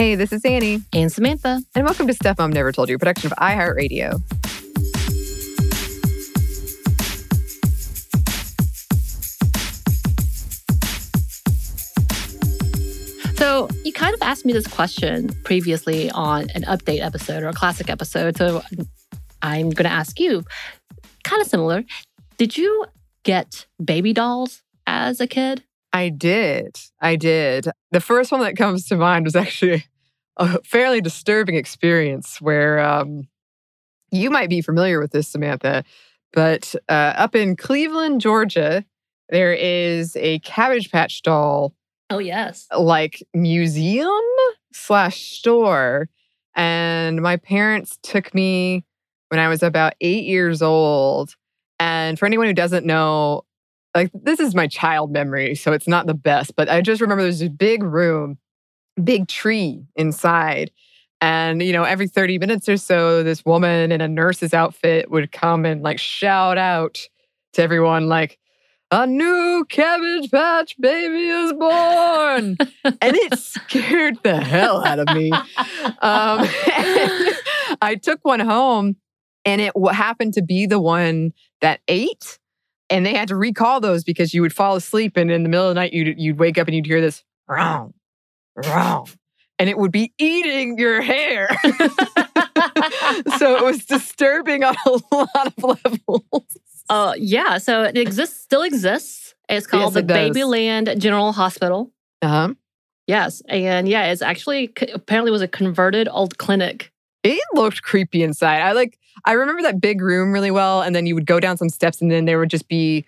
Hey, this is Annie. And Samantha. And welcome to Stuff Mom Never Told You, a production of iHeartRadio. So, you kind of asked me this question previously on an update episode or a classic episode. So, I'm going to ask you kind of similar. Did you get baby dolls as a kid? I did. I did. The first one that comes to mind was actually a fairly disturbing experience where um, you might be familiar with this, Samantha, but uh, up in Cleveland, Georgia, there is a Cabbage Patch doll. Oh, yes. Like museum slash store. And my parents took me when I was about eight years old. And for anyone who doesn't know, like this is my child memory, so it's not the best, but I just remember there's a big room, big tree inside. And, you know, every 30 minutes or so, this woman in a nurse's outfit would come and like shout out to everyone, like, a new cabbage patch baby is born. and it scared the hell out of me. Um, I took one home and it happened to be the one that ate and they had to recall those because you would fall asleep and in the middle of the night you'd, you'd wake up and you'd hear this wrong wrong and it would be eating your hair. So it was disturbing on a lot of levels. Uh, yeah so it exists still exists. It's called yes, the babyland general hospital. Uh-huh. Yes and yeah it's actually apparently was a converted old clinic. It looked creepy inside. I like I remember that big room really well. And then you would go down some steps, and then there would just be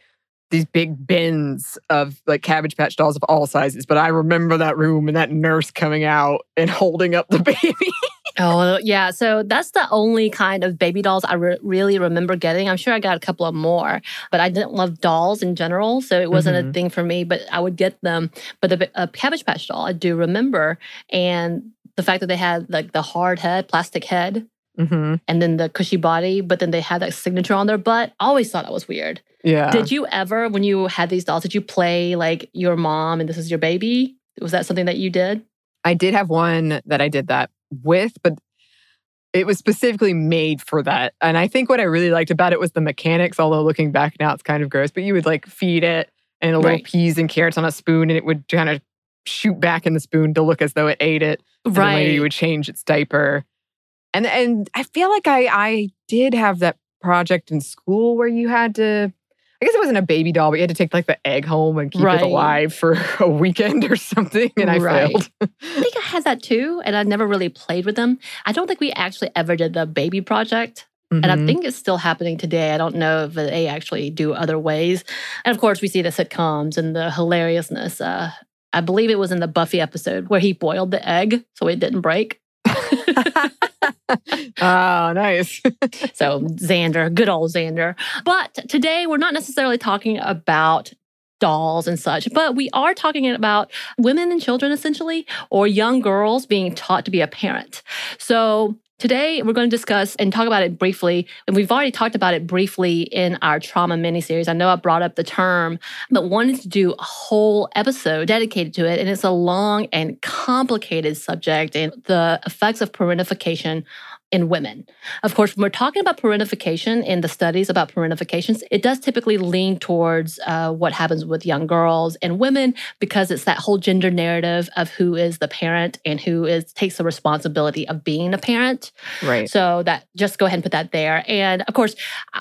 these big bins of like cabbage patch dolls of all sizes. But I remember that room and that nurse coming out and holding up the baby. oh, yeah. So that's the only kind of baby dolls I re- really remember getting. I'm sure I got a couple of more, but I didn't love dolls in general. So it wasn't mm-hmm. a thing for me, but I would get them. But the a cabbage patch doll, I do remember. And the fact that they had like the hard head, plastic head, Mm-hmm. and then the cushy body, but then they had that signature on their butt. Always thought that was weird. Yeah. Did you ever, when you had these dolls, did you play like your mom and this is your baby? Was that something that you did? I did have one that I did that with, but it was specifically made for that. And I think what I really liked about it was the mechanics, although looking back now it's kind of gross, but you would like feed it and a little right. peas and carrots on a spoon and it would kind of shoot back in the spoon to look as though it ate it. Right. And you would change its diaper. And and I feel like I I did have that project in school where you had to I guess it wasn't a baby doll, but you had to take like the egg home and keep right. it alive for a weekend or something. And I right. failed. I think I had that too. And I never really played with them. I don't think we actually ever did the baby project. Mm-hmm. And I mm-hmm. think it's still happening today. I don't know if they actually do other ways. And of course, we see the sitcoms and the hilariousness. Uh, I believe it was in the Buffy episode where he boiled the egg so it didn't break. Oh, nice. so, Xander, good old Xander. But today we're not necessarily talking about dolls and such, but we are talking about women and children essentially, or young girls being taught to be a parent. So, Today, we're going to discuss and talk about it briefly. And we've already talked about it briefly in our trauma miniseries. I know I brought up the term, but wanted to do a whole episode dedicated to it. And it's a long and complicated subject and the effects of parentification in women. Of course, when we're talking about parentification in the studies about parentifications, it does typically lean towards uh, what happens with young girls and women because it's that whole gender narrative of who is the parent and who is takes the responsibility of being a parent. Right. So that just go ahead and put that there. And of course,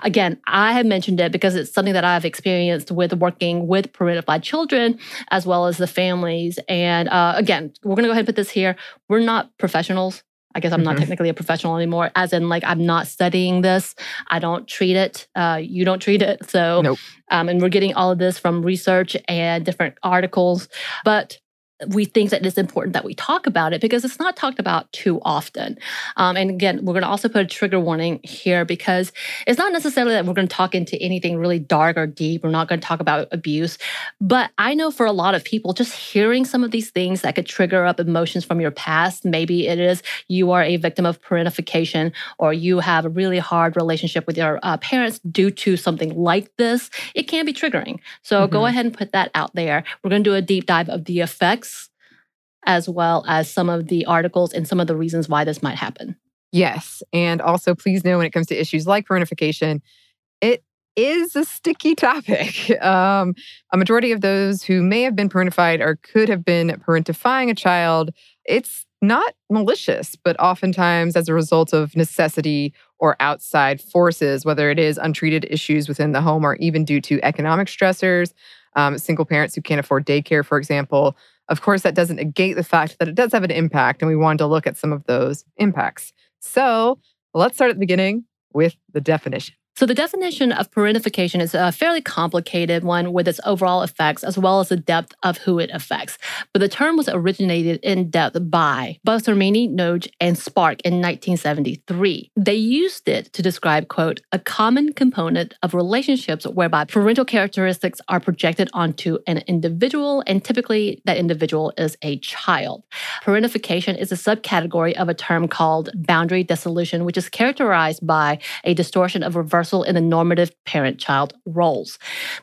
again, I have mentioned it because it's something that I've experienced with working with parentified children as well as the families. And uh, again, we're going to go ahead and put this here. We're not professionals I guess I'm not mm-hmm. technically a professional anymore, as in like I'm not studying this. I don't treat it. Uh, you don't treat it. So, nope. um, and we're getting all of this from research and different articles. But we think that it's important that we talk about it because it's not talked about too often. Um, and again, we're going to also put a trigger warning here because it's not necessarily that we're going to talk into anything really dark or deep. We're not going to talk about abuse. But I know for a lot of people, just hearing some of these things that could trigger up emotions from your past, maybe it is you are a victim of parentification or you have a really hard relationship with your uh, parents due to something like this, it can be triggering. So mm-hmm. go ahead and put that out there. We're going to do a deep dive of the effects as well as some of the articles and some of the reasons why this might happen. Yes. And also, please know when it comes to issues like parentification, it is a sticky topic. Um, a majority of those who may have been parentified or could have been parentifying a child, it's not malicious, but oftentimes as a result of necessity or outside forces, whether it is untreated issues within the home or even due to economic stressors, um, single parents who can't afford daycare, for example. Of course, that doesn't negate the fact that it does have an impact, and we wanted to look at some of those impacts. So let's start at the beginning with the definition. So, the definition of parentification is a fairly complicated one with its overall effects as well as the depth of who it affects. But the term was originated in depth by Boszormenyi, Nagy, and Spark in 1973. They used it to describe, quote, a common component of relationships whereby parental characteristics are projected onto an individual, and typically that individual is a child. Parentification is a subcategory of a term called boundary dissolution, which is characterized by a distortion of reversal in the normative parent child roles.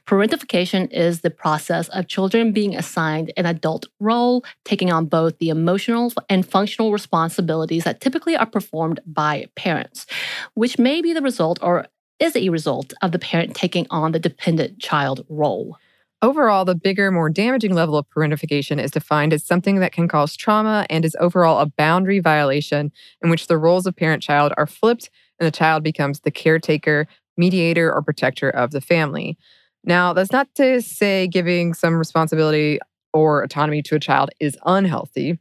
Parentification is the process of children being assigned an adult role, taking on both the emotional and functional responsibilities that typically are performed by parents, which may be the result or is a result of the parent taking on the dependent child role. Overall, the bigger, more damaging level of parentification is defined as something that can cause trauma and is overall a boundary violation in which the roles of parent child are flipped and the child becomes the caretaker, mediator, or protector of the family. Now, that's not to say giving some responsibility or autonomy to a child is unhealthy.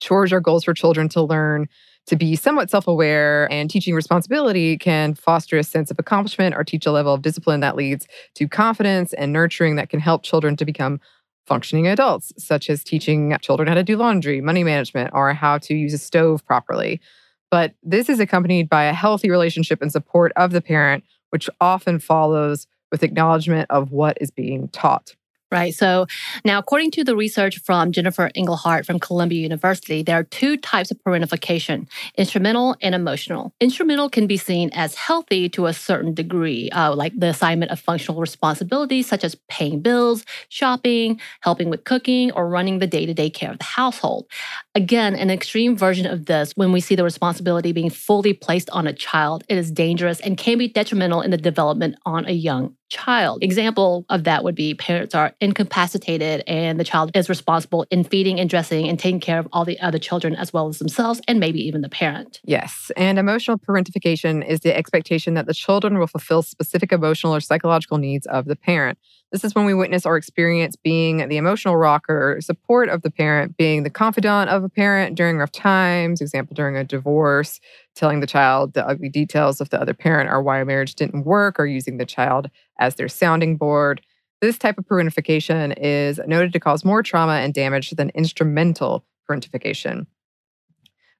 Chores are goals for children to learn to be somewhat self aware, and teaching responsibility can foster a sense of accomplishment or teach a level of discipline that leads to confidence and nurturing that can help children to become functioning adults, such as teaching children how to do laundry, money management, or how to use a stove properly. But this is accompanied by a healthy relationship and support of the parent, which often follows with acknowledgement of what is being taught right? So now, according to the research from Jennifer Engelhardt from Columbia University, there are two types of parentification instrumental and emotional. Instrumental can be seen as healthy to a certain degree, uh, like the assignment of functional responsibilities such as paying bills, shopping, helping with cooking, or running the day to day care of the household. Again, an extreme version of this, when we see the responsibility being fully placed on a child, it is dangerous and can be detrimental in the development on a young child. Example of that would be parents are incapacitated and the child is responsible in feeding and dressing and taking care of all the other children as well as themselves and maybe even the parent. Yes. And emotional parentification is the expectation that the children will fulfill specific emotional or psychological needs of the parent. This is when we witness or experience being the emotional rocker, support of the parent, being the confidant of a parent during rough times, example, during a divorce, telling the child the ugly details of the other parent or why a marriage didn't work, or using the child as their sounding board. This type of parentification is noted to cause more trauma and damage than instrumental parentification.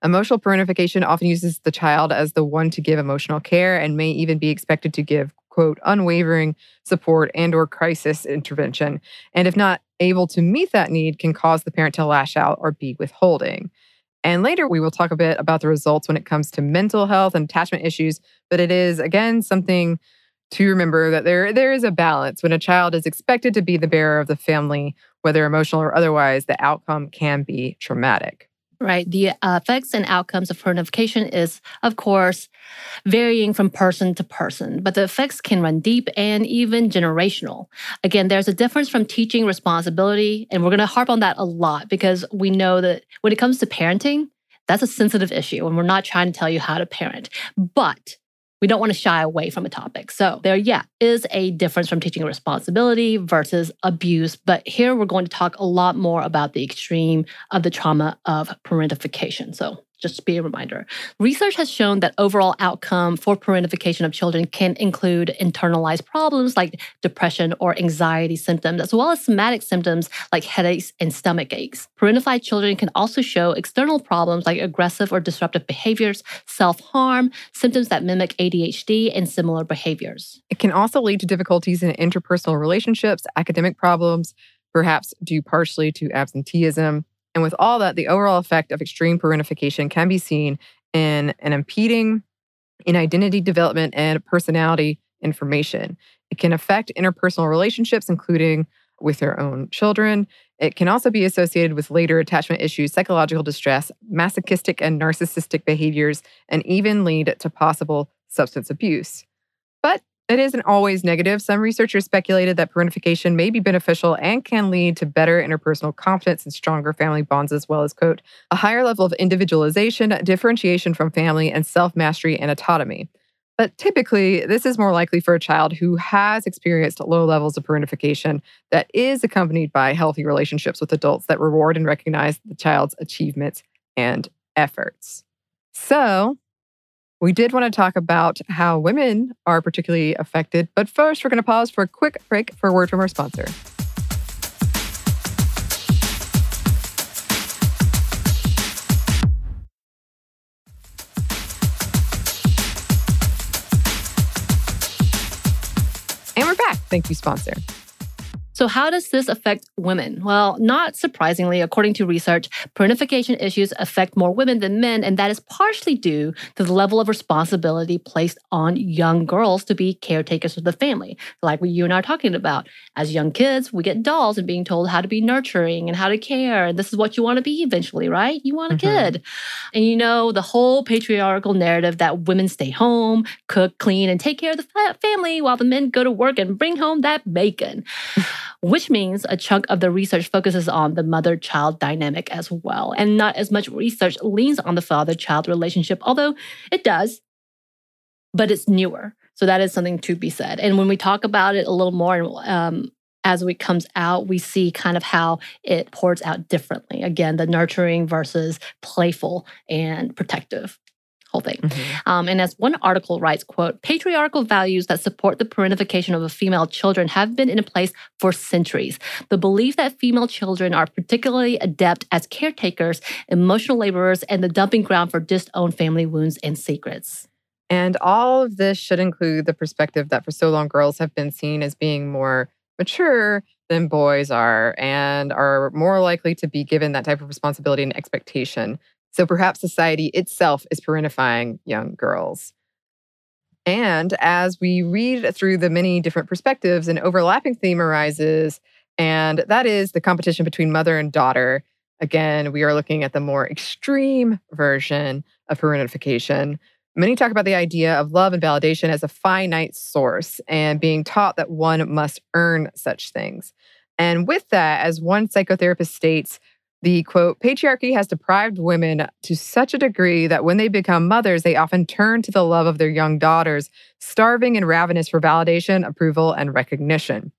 Emotional parentification often uses the child as the one to give emotional care and may even be expected to give quote unwavering support and or crisis intervention and if not able to meet that need can cause the parent to lash out or be withholding. And later we will talk a bit about the results when it comes to mental health and attachment issues but it is again something to remember that there there is a balance. When a child is expected to be the bearer of the family whether emotional or otherwise the outcome can be traumatic right? The uh, effects and outcomes of parentification is, of course, varying from person to person, but the effects can run deep and even generational. Again, there's a difference from teaching responsibility, and we're going to harp on that a lot because we know that when it comes to parenting, that's a sensitive issue, and we're not trying to tell you how to parent. But we don't want to shy away from a topic. So there, yeah, is a difference from teaching responsibility versus abuse. But here we're going to talk a lot more about the extreme of the trauma of parentification. So just to be a reminder. Research has shown that overall outcome for parentification of children can include internalized problems like depression or anxiety symptoms, as well as somatic symptoms like headaches and stomach aches. Parentified children can also show external problems like aggressive or disruptive behaviors, self harm, symptoms that mimic ADHD, and similar behaviors. It can also lead to difficulties in interpersonal relationships, academic problems, perhaps due partially to absenteeism, and with all that, the overall effect of extreme parentification can be seen in an impeding in identity development and personality information. It can affect interpersonal relationships, including with their own children. It can also be associated with later attachment issues, psychological distress, masochistic and narcissistic behaviors, and even lead to possible substance abuse. But it isn't always negative. Some researchers speculated that parentification may be beneficial and can lead to better interpersonal confidence and stronger family bonds, as well as, quote, a higher level of individualization, differentiation from family, and self mastery and autonomy. But typically, this is more likely for a child who has experienced low levels of parentification that is accompanied by healthy relationships with adults that reward and recognize the child's achievements and efforts. So, we did want to talk about how women are particularly affected, but first, we're going to pause for a quick break for a word from our sponsor. And we're back. Thank you, sponsor. So, how does this affect women? Well, not surprisingly, according to research, parentification issues affect more women than men, and that is partially due to the level of responsibility placed on young girls to be caretakers of the family. Like what you and I are talking about. As young kids, we get dolls and being told how to be nurturing and how to care. And this is what you want to be eventually, right? You want a mm-hmm. kid. And you know, the whole patriarchal narrative that women stay home, cook, clean, and take care of the family while the men go to work and bring home that bacon which means a chunk of the research focuses on the mother child dynamic as well. And not as much research leans on the father child relationship, although it does, but it's newer. So that is something to be said. And when we talk about it a little more, um, as it comes out, we see kind of how it pours out differently. Again, the nurturing versus playful and protective whole thing. Mm-hmm. Um, and as one article writes, quote, patriarchal values that support the parentification of a female children have been in place for centuries. The belief that female children are particularly adept as caretakers, emotional laborers, and the dumping ground for disowned family wounds and secrets. And all of this should include the perspective that for so long girls have been seen as being more mature than boys are and are more likely to be given that type of responsibility and expectation. So perhaps society itself is parentifying young girls. And as we read through the many different perspectives, an overlapping theme arises, and that is the competition between mother and daughter. Again, we are looking at the more extreme version of parentification. Many talk about the idea of love and validation as a finite source and being taught that one must earn such things. And with that, as one psychotherapist states, the quote, patriarchy has deprived women to such a degree that when they become mothers, they often turn to the love of their young daughters, starving and ravenous for validation, approval, and recognition.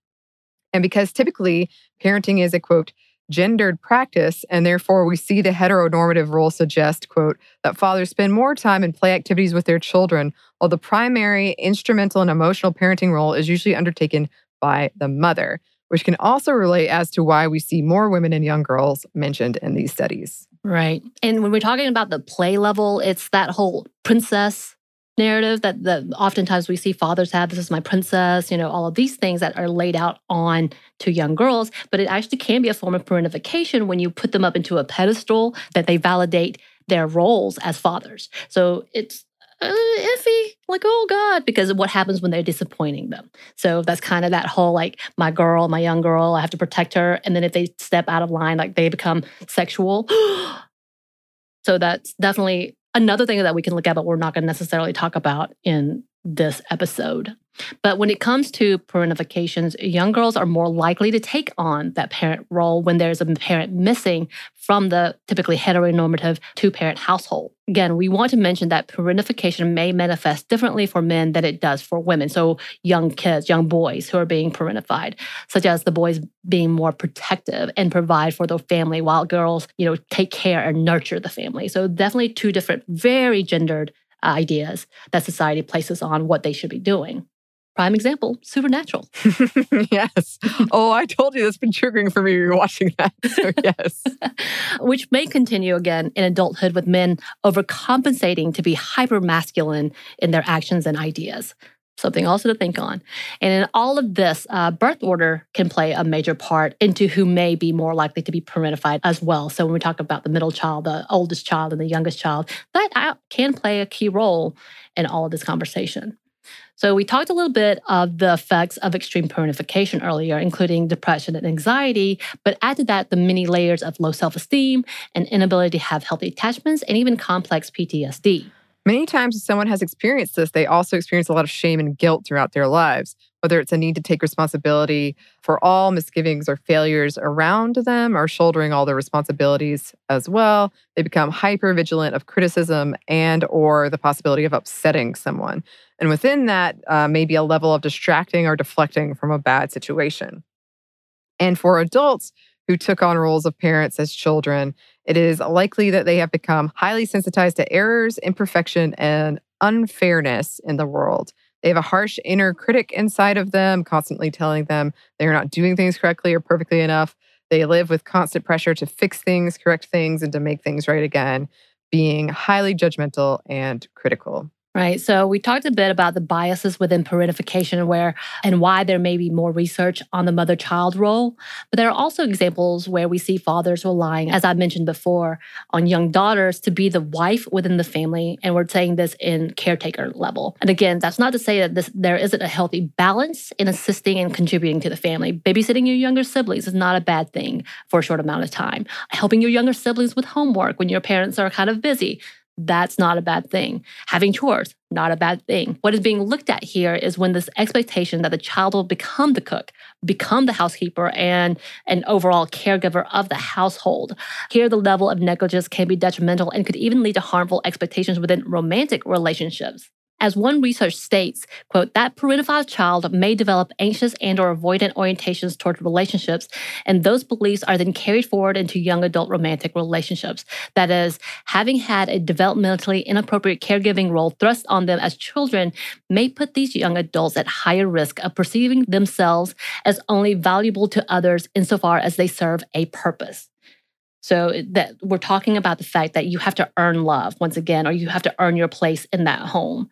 And because typically parenting is a quote, gendered practice, and therefore we see the heteronormative role suggest, quote, that fathers spend more time in play activities with their children, while the primary instrumental and emotional parenting role is usually undertaken by the mother which can also relate as to why we see more women and young girls mentioned in these studies. Right. And when we're talking about the play level, it's that whole princess narrative that, that oftentimes we see fathers have this is my princess you know all of these things that are laid out on to young girls but it actually can be a form of parentification when you put them up into a pedestal that they validate their roles as fathers so it's uh, iffy, like, oh God, because of what happens when they're disappointing them. So that's kind of that whole like, my girl, my young girl, I have to protect her. And then if they step out of line, like they become sexual. so that's definitely another thing that we can look at, but we're not going to necessarily talk about in this episode. But when it comes to parentifications, young girls are more likely to take on that parent role when there's a parent missing from the typically heteronormative two parent household. Again, we want to mention that parentification may manifest differently for men than it does for women. So, young kids, young boys who are being parentified, such as the boys being more protective and provide for the family, while girls, you know, take care and nurture the family. So, definitely two different, very gendered uh, ideas that society places on what they should be doing. Prime example, Supernatural. yes. Oh, I told you that's been triggering for me watching that. So, yes. Which may continue again in adulthood with men overcompensating to be hyper masculine in their actions and ideas. Something also to think on. And in all of this, uh, birth order can play a major part into who may be more likely to be parentified as well. So when we talk about the middle child, the oldest child, and the youngest child, that uh, can play a key role in all of this conversation. So, we talked a little bit of the effects of extreme parentification earlier, including depression and anxiety, but add to that the many layers of low self esteem and inability to have healthy attachments and even complex PTSD. Many times, if someone has experienced this, they also experience a lot of shame and guilt throughout their lives, whether it's a need to take responsibility for all misgivings or failures around them or shouldering all the responsibilities as well. They become hyper vigilant of criticism and or the possibility of upsetting someone. And within that, uh, maybe a level of distracting or deflecting from a bad situation. And for adults who took on roles of parents as children, it is likely that they have become highly sensitized to errors, imperfection, and unfairness in the world. They have a harsh inner critic inside of them, constantly telling them they're not doing things correctly or perfectly enough. They live with constant pressure to fix things, correct things, and to make things right again, being highly judgmental and critical. Right. So we talked a bit about the biases within parentification where and why there may be more research on the mother-child role. But there are also examples where we see fathers relying, as I mentioned before, on young daughters to be the wife within the family. And we're saying this in caretaker level. And again, that's not to say that this there isn't a healthy balance in assisting and contributing to the family. Babysitting your younger siblings is not a bad thing for a short amount of time. Helping your younger siblings with homework when your parents are kind of busy that's not a bad thing. Having chores, not a bad thing. What is being looked at here is when this expectation that the child will become the cook, become the housekeeper, and an overall caregiver of the household. Here, the level of negligence can be detrimental and could even lead to harmful expectations within romantic relationships. As one research states, quote, that parentified child may develop anxious and or avoidant orientations toward relationships, and those beliefs are then carried forward into young adult romantic relationships. That is, having had a developmentally inappropriate caregiving role thrust on them as children may put these young adults at higher risk of perceiving themselves as only valuable to others insofar as they serve a purpose. So that we're talking about the fact that you have to earn love once again, or you have to earn your place in that home.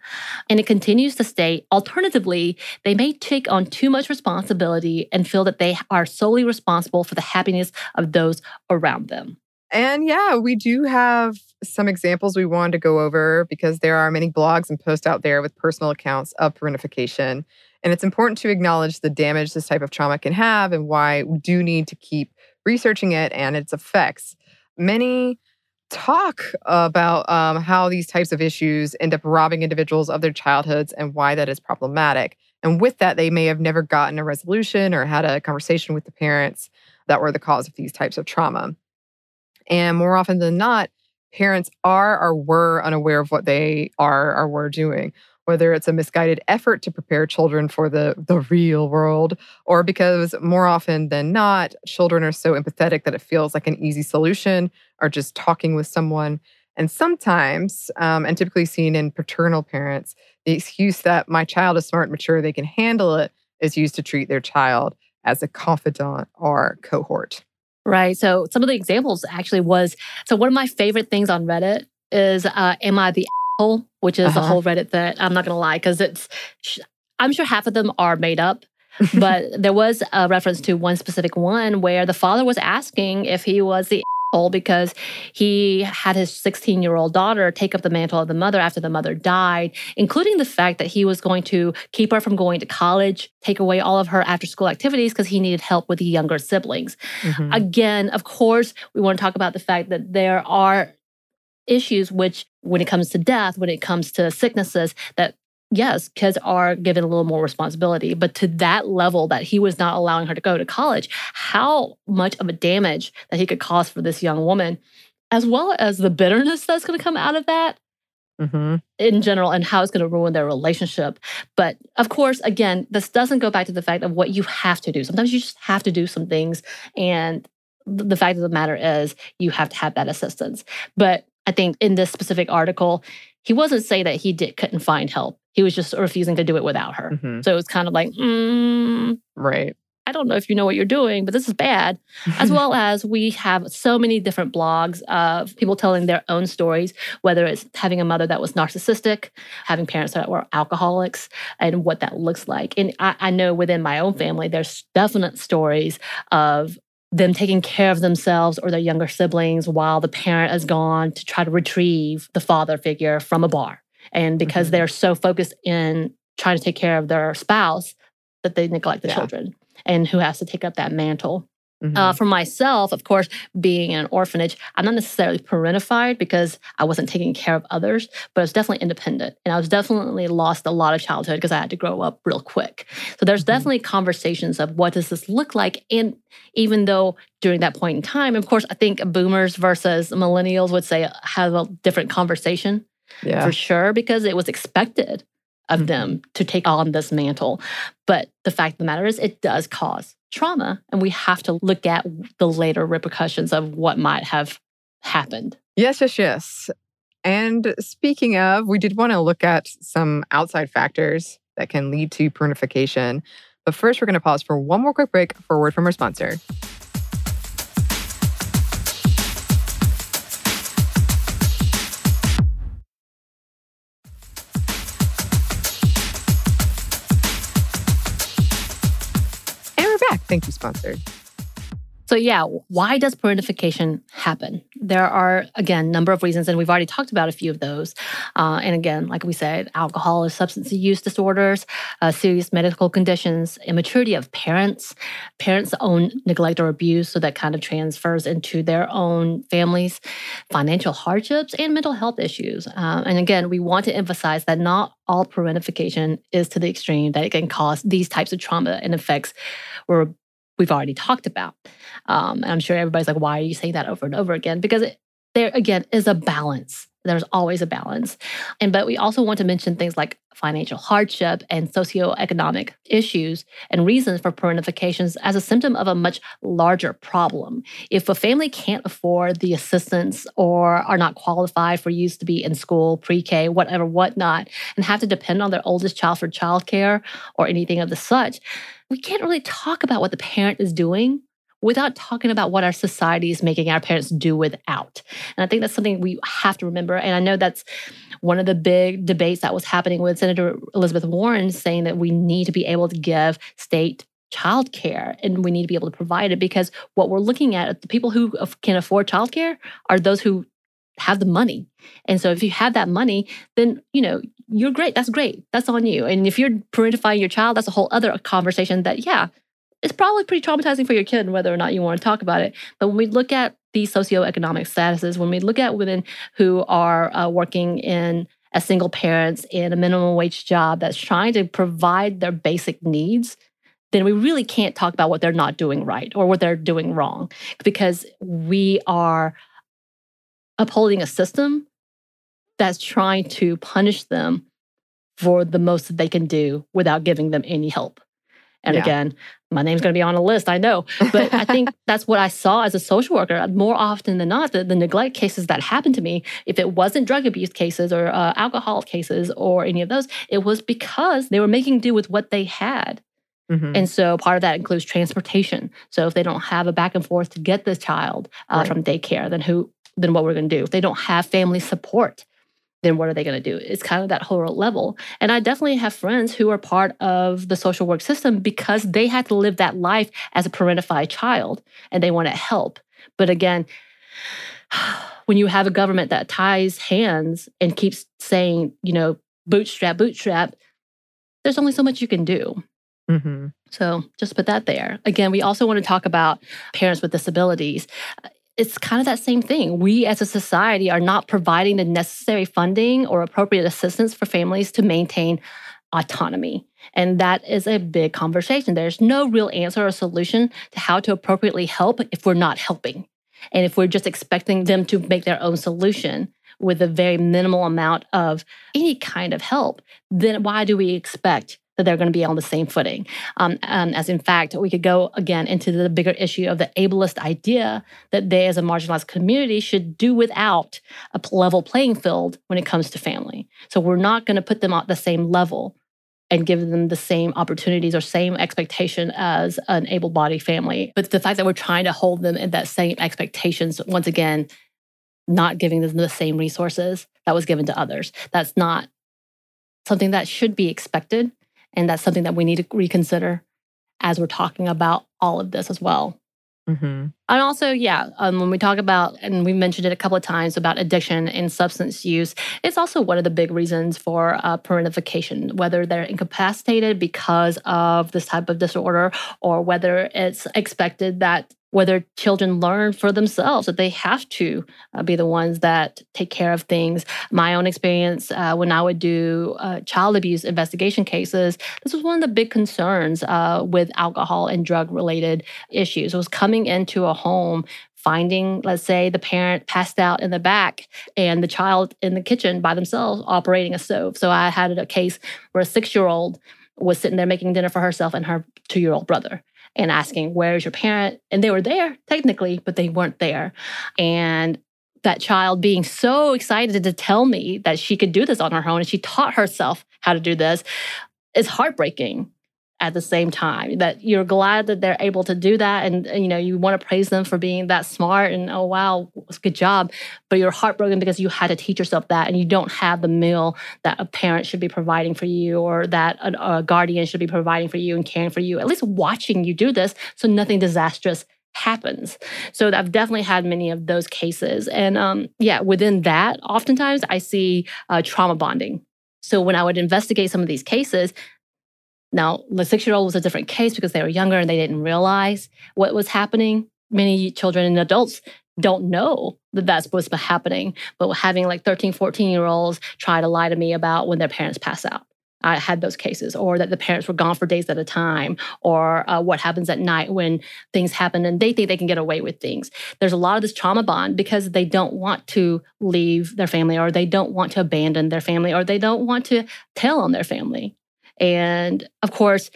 And it continues to state, alternatively, they may take on too much responsibility and feel that they are solely responsible for the happiness of those around them. And yeah, we do have some examples we wanted to go over because there are many blogs and posts out there with personal accounts of parentification. And it's important to acknowledge the damage this type of trauma can have and why we do need to keep researching it and its effects. Many talk about um, how these types of issues end up robbing individuals of their childhoods and why that is problematic. And with that, they may have never gotten a resolution or had a conversation with the parents that were the cause of these types of trauma. And more often than not, parents are or were unaware of what they are or were doing whether it's a misguided effort to prepare children for the, the real world, or because more often than not, children are so empathetic that it feels like an easy solution, or just talking with someone. And sometimes, um, and typically seen in paternal parents, the excuse that my child is smart and mature, they can handle it, is used to treat their child as a confidant or cohort. Right. So some of the examples actually was so one of my favorite things on Reddit is uh, Am I the hole, which is uh-huh. a whole Reddit that I'm not going to lie, because it's, I'm sure half of them are made up. but there was a reference to one specific one where the father was asking if he was the hole because he had his 16 year old daughter take up the mantle of the mother after the mother died, including the fact that he was going to keep her from going to college, take away all of her after school activities because he needed help with the younger siblings. Mm-hmm. Again, of course, we want to talk about the fact that there are issues which when it comes to death when it comes to sicknesses that yes kids are given a little more responsibility. But to that level that he was not allowing her to go to college how much of a damage that he could cause for this young woman as well as the bitterness that's going to come out of that mm-hmm. in general and how it's going to ruin their relationship. But of course again this doesn't go back to the fact of what you have to do. Sometimes you just have to do some things and the fact of the matter is you have to have that assistance. But I think in this specific article, he wasn't saying that he did couldn't find help. He was just refusing to do it without her. Mm-hmm. So it was kind of like, mm, right. I don't know if you know what you're doing, but this is bad. as well as we have so many different blogs of people telling their own stories, whether it's having a mother that was narcissistic, having parents that were alcoholics, and what that looks like. And I, I know within my own family, there's definite stories of them taking care of themselves or their younger siblings while the parent is gone to try to retrieve the father figure from a bar. And because mm-hmm. they're so focused in trying to take care of their spouse that they neglect the Yeah. children and who has to take up that mantle. Mhm. Uh, for myself, of course, being in an orphanage, I'm not necessarily parentified because I wasn't taking care of others, but I was definitely independent. And I was definitely lost a lot of childhood because I had to grow up real quick. So there's Mhm. definitely conversations of what does this look like? And even though during that point in time, of course, I think boomers versus millennials would say have a different conversation yeah. for sure because it was expected of Mhm. them to take on this mantle. But the fact of the matter is, it does cause trauma. And we have to look at the later repercussions of what might have happened. Yes, yes, yes. And speaking of, we did want to look at some outside factors that can lead to parentification. But first, we're going to pause for one more quick break for a word from our sponsor. Thank you, sponsor. So, yeah, why does parentification happen? There are, again, number of reasons, and we've already talked about a few of those. Uh, and again, like we said, alcohol or substance use disorders, uh, serious medical conditions, immaturity of parents, parents' own neglect or abuse, so that kind of transfers into their own families, financial hardships, and mental health issues. Um, and again, we want to emphasize that not all parentification is to the extreme that it can cause these types of trauma and effects where we've already talked about. Um, and I'm sure everybody's like, why are you saying that over and over again? Because it, there, again, is a balance. There's always a balance. And but we also want to mention things like financial hardship and socioeconomic issues and reasons for parentifications as a symptom of a much larger problem. If a family can't afford the assistance or are not qualified for use to be in school, pre-K, whatever, whatnot, and have to depend on their oldest child for childcare or anything of the such, we can't really talk about what the parent is doing without talking about what our society is making our parents do without. And I think that's something we have to remember. And I know that's one of the big debates that was happening with Senator Elizabeth Warren saying that we need to be able to give state childcare and we need to be able to provide it because what we're looking at the people who can afford childcare are those who have the money. And so if you have that money, then you know, you're great. That's great. That's on you. And if you're parentifying your child, that's a whole other conversation that yeah, it's probably pretty traumatizing for your kid whether or not you want to talk about it. But when we look at these socioeconomic statuses, when we look at women who are uh, working in as single parents in a minimum wage job that's trying to provide their basic needs, then we really can't talk about what they're not doing right or what they're doing wrong because we are upholding a system that's trying to punish them for the most that they can do without giving them any help. And Yeah. again, my name's going to be on a list, I know. But I think that's what I saw as a social worker. More often than not, the, the neglect cases that happened to me, if it wasn't drug abuse cases or uh, alcohol cases or any of those, it was because they were making do with what they had. Mhm. And so part of that includes transportation. So if they don't have a back and forth to get the child uh, Right. from daycare, then who? Then what we're going to do? If they don't have family support, then what are they going to do? It's kind of that whole level. And I definitely have friends who are part of the social work system because they had to live that life as a parentified child and they want to help. But again, when you have a government that ties hands and keeps saying, you know, bootstrap, bootstrap, there's only so much you can do. Mhm. So just put that there. Again, we also want to talk about parents with disabilities. It's kind of that same thing. We as a society are not providing the necessary funding or appropriate assistance for families to maintain autonomy. And that is a big conversation. There's no real answer or solution to how to appropriately help if we're not helping. And if we're just expecting them to make their own solution with a very minimal amount of any kind of help, then why do we expect that they're going to be on the same footing? Um, um, as in fact, we could go again into the bigger issue of the ableist idea that they, as a marginalized community, should do without a level playing field when it comes to family. So we're not going to put them at the same level and give them the same opportunities or same expectation as an able-bodied family. But the fact that we're trying to hold them in that same expectations, once again, not giving them the same resources that was given to others. That's not something that should be expected. And that's something that we need to reconsider as we're talking about all of this as well. Mm-hmm. And also, yeah, um, when we talk about, and we mentioned it a couple of times about addiction and substance use, it's also one of the big reasons for uh, parentification, whether they're incapacitated because of this type of disorder or whether it's expected that whether children learn for themselves that they have to uh, be the ones that take care of things. My own experience uh, when I would do uh, child abuse investigation cases, this was one of the big concerns uh, with alcohol and drug related issues. It was coming into a home. Finding, let's say, the parent passed out in the back and the child in the kitchen by themselves operating a stove. So I had a case where a six year old was sitting there making dinner for herself and her two year old brother and asking, Where's your parent? And they were there technically, but they weren't there. And that child being so excited to tell me that she could do this on her own and she taught herself how to do this is heartbreaking at the same time that you're glad that they're able to do that and, and, you know you want to praise them for being that smart and oh wow good job but you're heartbroken because you had to teach yourself that and you don't have the meal that a parent should be providing for you or that a, a guardian should be providing for you and caring for you at least watching you do this so nothing disastrous happens. So I've definitely had many of those cases. And um, yeah, within that, oftentimes I see uh, trauma bonding. So when I would investigate some of these cases, now, the six year old was a different case because they were younger and they didn't realize what was happening. Many children and adults don't know that that's what's happening, but having like 13, 14 year olds try to lie to me about when their parents pass out. I had those cases, or that the parents were gone for days at a time, or uh, what happens at night when things happen and they think they can get away with things. There's a lot of this trauma bond because they don't want to leave their family, or they don't want to abandon their family, or they don't want to tell on their family. And of course,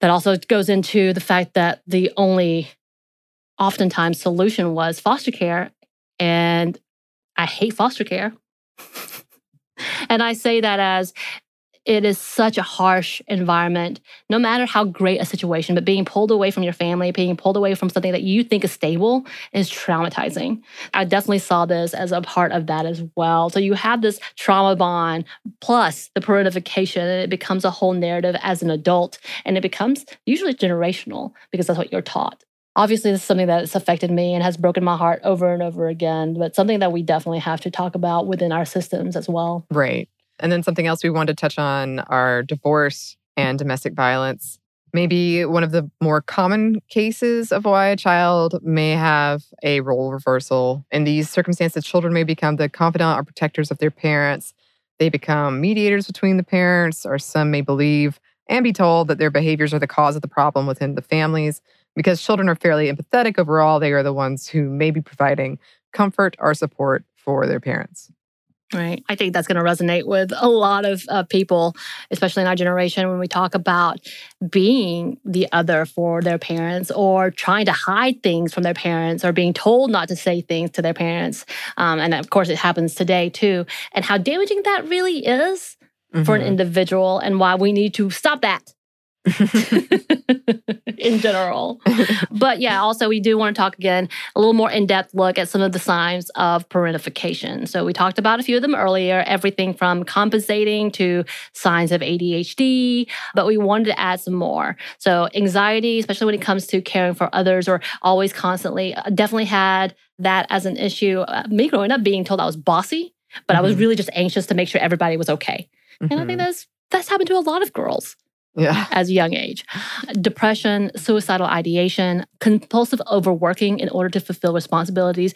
that also goes into the fact that the only oftentimes solution was foster care. And I hate foster care. and I say that as it is such a harsh environment, no matter how great a situation, but being pulled away from your family, being pulled away from something that you think is stable is traumatizing. I definitely saw this as a part of that as well. So you have this trauma bond plus the parentification, and it becomes a whole narrative as an adult, and it becomes usually generational because that's what you're taught obviously this is something that's affected me and has broken my heart over and over again but something that we definitely have to talk about within our systems as well right and then something else we wanted to touch on are divorce and domestic violence. Maybe one of the more common cases of why a child may have a role reversal. In these circumstances, children may become the confidant or protectors of their parents. They become mediators between the parents, or some may believe and be told that their behaviors are the cause of the problem within the families. Because children are fairly empathetic overall, they are the ones who may be providing comfort or support for their parents. Right. I think that's going to resonate with a lot of uh, people, especially in our generation, when we talk about being the other for their parents or trying to hide things from their parents or being told not to say things to their parents. Um, and of course, it happens today too. And how damaging that really is mm-hmm. for an mm-hmm. individual and why we need to stop that. in general. but yeah, also we do want to talk again a little more in-depth look at some of the signs of parentification. So we talked about a few of them earlier, everything from compensating to signs of ADHD, but we wanted to add some more. So anxiety, especially when it comes to caring for others or always constantly, uh, definitely had that as an issue. Uh, me growing up being told I was bossy, but mm-hmm. I was mm-hmm. really just anxious to make sure everybody was okay. Mm-hmm. And I think mm-hmm. that's that's happened to a lot of girls yeah. as a young age. Depression, suicidal ideation, compulsive overworking in order to fulfill responsibilities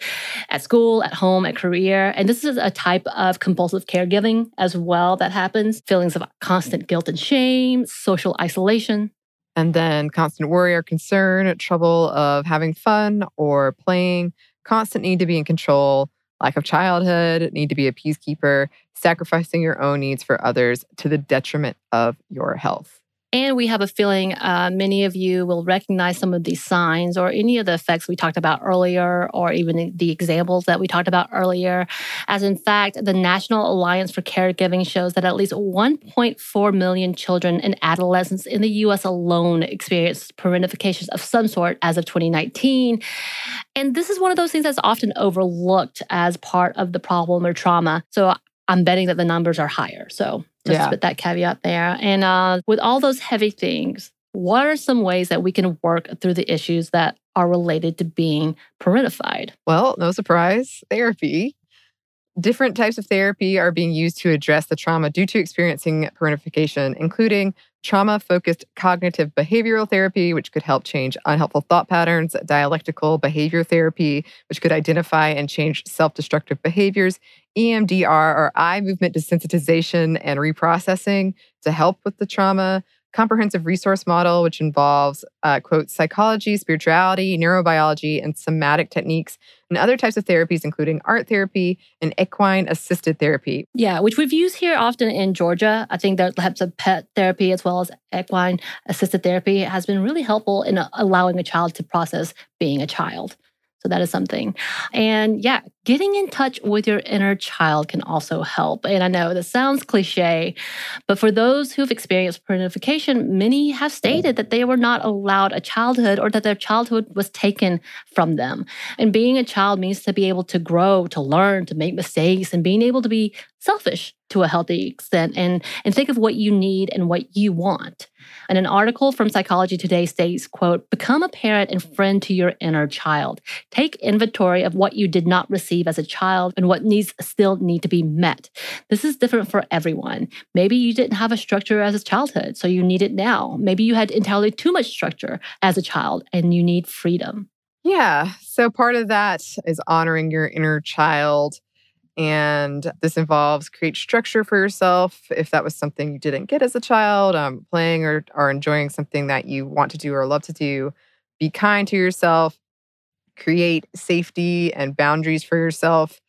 at school, at home, at career. And this is a type of compulsive caregiving as well that happens. Feelings of constant guilt and shame, social isolation. And then constant worry or concern, trouble of having fun or playing, constant need to be in control, lack of childhood, need to be a peacekeeper, sacrificing your own needs for others to the detriment of your health. And we have a feeling uh, many of you will recognize some of these signs or any of the effects we talked about earlier, or even the examples that we talked about earlier. As in fact, the National Alliance for Caregiving shows that at least 1.4 million children and adolescents in the US alone experienced parentifications of some sort as of 2019. And this is one of those things that's often overlooked as part of the problem or trauma. So I'm betting that the numbers are higher. So just yeah. put that caveat there. And uh, with all those heavy things what are some ways that we can work through the issues that are related to being parentified? Well, no surprise, therapy. Different types of therapy are being used to address the trauma due to experiencing parentification, including trauma focused cognitive behavioral therapy, which could help change unhelpful thought patterns, dialectical behavior therapy, which could identify and change self destructive behaviors, EMDR or eye movement desensitization and reprocessing to help with the trauma, comprehensive resource model, which involves, uh, quote, psychology, spirituality, neurobiology, and somatic techniques, and other types of therapies, including art therapy and equine assisted therapy. Yeah, which we've used here often in Georgia. I think that of pet therapy as well as equine assisted therapy has been really helpful in allowing a child to process being a child. So that is something. And yeah, getting in touch with your inner child can also help. And I know this sounds cliche, but for those who've experienced parentification, many have stated that they were not allowed a childhood or that their childhood was taken from them. And being a child means to be able to grow, to learn, to make mistakes, and being able to be selfish to a healthy extent and, and think of what you need and what you want. And an article from Psychology Today states, quote, become a parent and friend to your inner child. Take inventory of what you did not receive as a child and what needs still need to be met. This is different for everyone. Maybe you didn't have a structure as a childhood, so you need it now. Maybe you had entirely too much structure as a child and you need freedom. Yeah. So part of that is honoring your inner child and this involves create structure for yourself if that was something you didn't get as a child, um, playing or, or enjoying something that you want to do or love to do. Be kind to yourself, create safety and boundaries for yourself.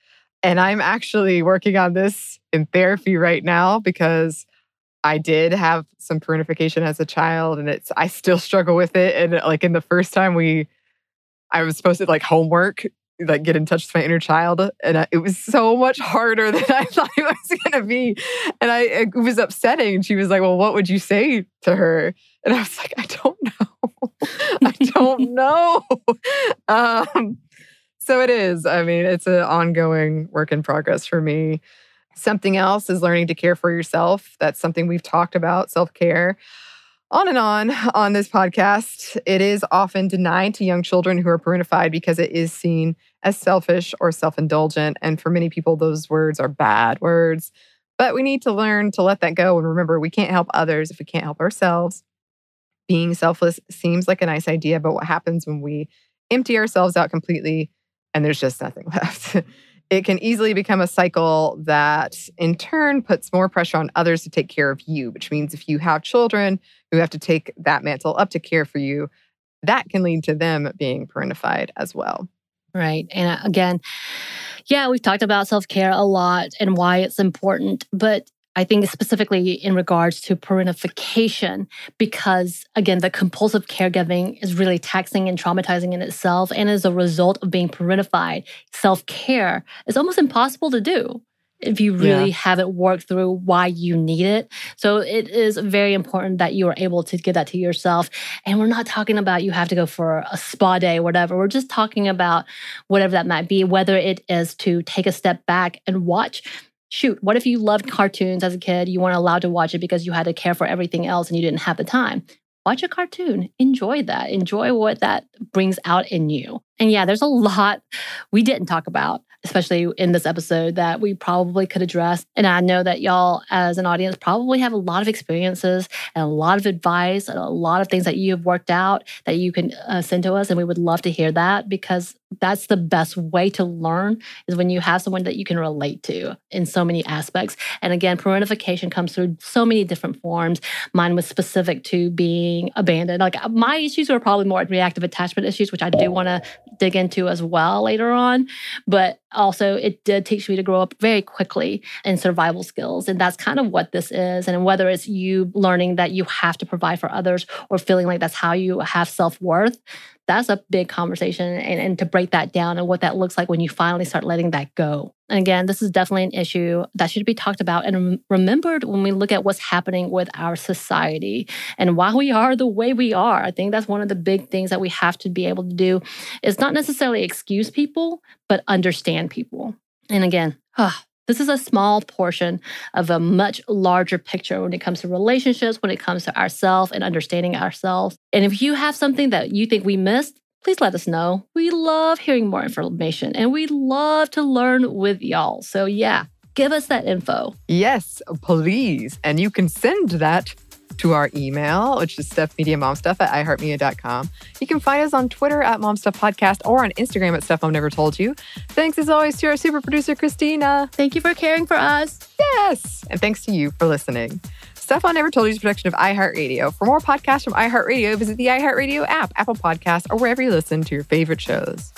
And I'm actually working on this in therapy right now because I did have some parentification as a child and it's I still struggle with it. And like in the first time we I was supposed to like homework like get in touch with my inner child and I, it was so much harder than i thought it was going to be. And i it was upsetting and she was like well what would you say to her? And i was like i don't know. I don't know. Um, so it is. I mean it's an ongoing work in progress for me. Something else is learning to care for yourself. That's something we've talked about self-care on and on on this podcast. It is often denied to young children who are parentified because it is seen as selfish or self indulgent. And for many people, those words are bad words. But we need to learn to let that go and remember we can't help others if we can't help ourselves. Being selfless seems like a nice idea, but what happens when we empty ourselves out completely and there's just nothing left? it can easily become a cycle that in turn puts more pressure on others to take care of you, which means if you have children who have to take that mantle up to care for you, that can lead to them being parentified as well. Right. And uh, again, yeah, we've talked about self care a lot and why it's important. But I think specifically in regards to parentification, because again, the compulsive caregiving is really taxing and traumatizing in itself. And as a result of being parentified, self care is almost impossible to do if you really yeah. haven't worked through why you need it. So it is very important that you are able to give that to yourself. And we're not talking about you have to go for a spa day or whatever. We're just talking about whatever that might be, whether it is to take a step back and watch shoot, what if you loved cartoons as a kid? You weren't allowed to watch it because you had to care for everything else and you didn't have the time. Watch a cartoon, enjoy that, enjoy what that brings out in you. And yeah, there's a lot we didn't talk about especially in this episode, that we probably could address. And I know that y'all, as an audience, probably have a lot of experiences and a lot of advice and a lot of things that you have worked out that you can uh, send to us. And we would love to hear that because that's the best way to learn is when you have someone that you can relate to in so many aspects. And again, parentification comes through so many different forms. Mine was specific to being abandoned. Like uh, my issues were probably more reactive attachment issues, which I do want to dig into as well later on. But also, it did teach me to grow up very quickly in survival skills. And that's kind of what this is. And whether it's you learning that you have to provide for others or feeling like that's how you have self worth, that's a big conversation and, and to break that down and what that looks like when you finally start letting that go. And again, this is definitely an issue that should be talked about and remembered when we look at what's happening with our society and why we are the way we are. I think that's one of the big things that we have to be able to do is not necessarily excuse people, but understand people. And again, oh, This is a small portion of a much larger picture when it comes to relationships, when it comes to ourselves and understanding ourselves. And if you have something that you think we missed, please let us know. We love hearing more information and we love to learn with y'all. So, yeah, give us that info. Yes, please. And you can send that to our email, which is stuffmediamomstuff at iheartmedia.com. You can find us on Twitter at momstuffpodcast or on Instagram at Stuff Mom Never Told You. Thanks as always to our super producer, Christina. Thank you for caring for us. Yes. And thanks to you for listening. Stuff I Never Told You is a production of iHeartRadio. For more podcasts from iHeartRadio, visit the iHeartRadio app, Apple Podcasts, or wherever you listen to your favorite shows.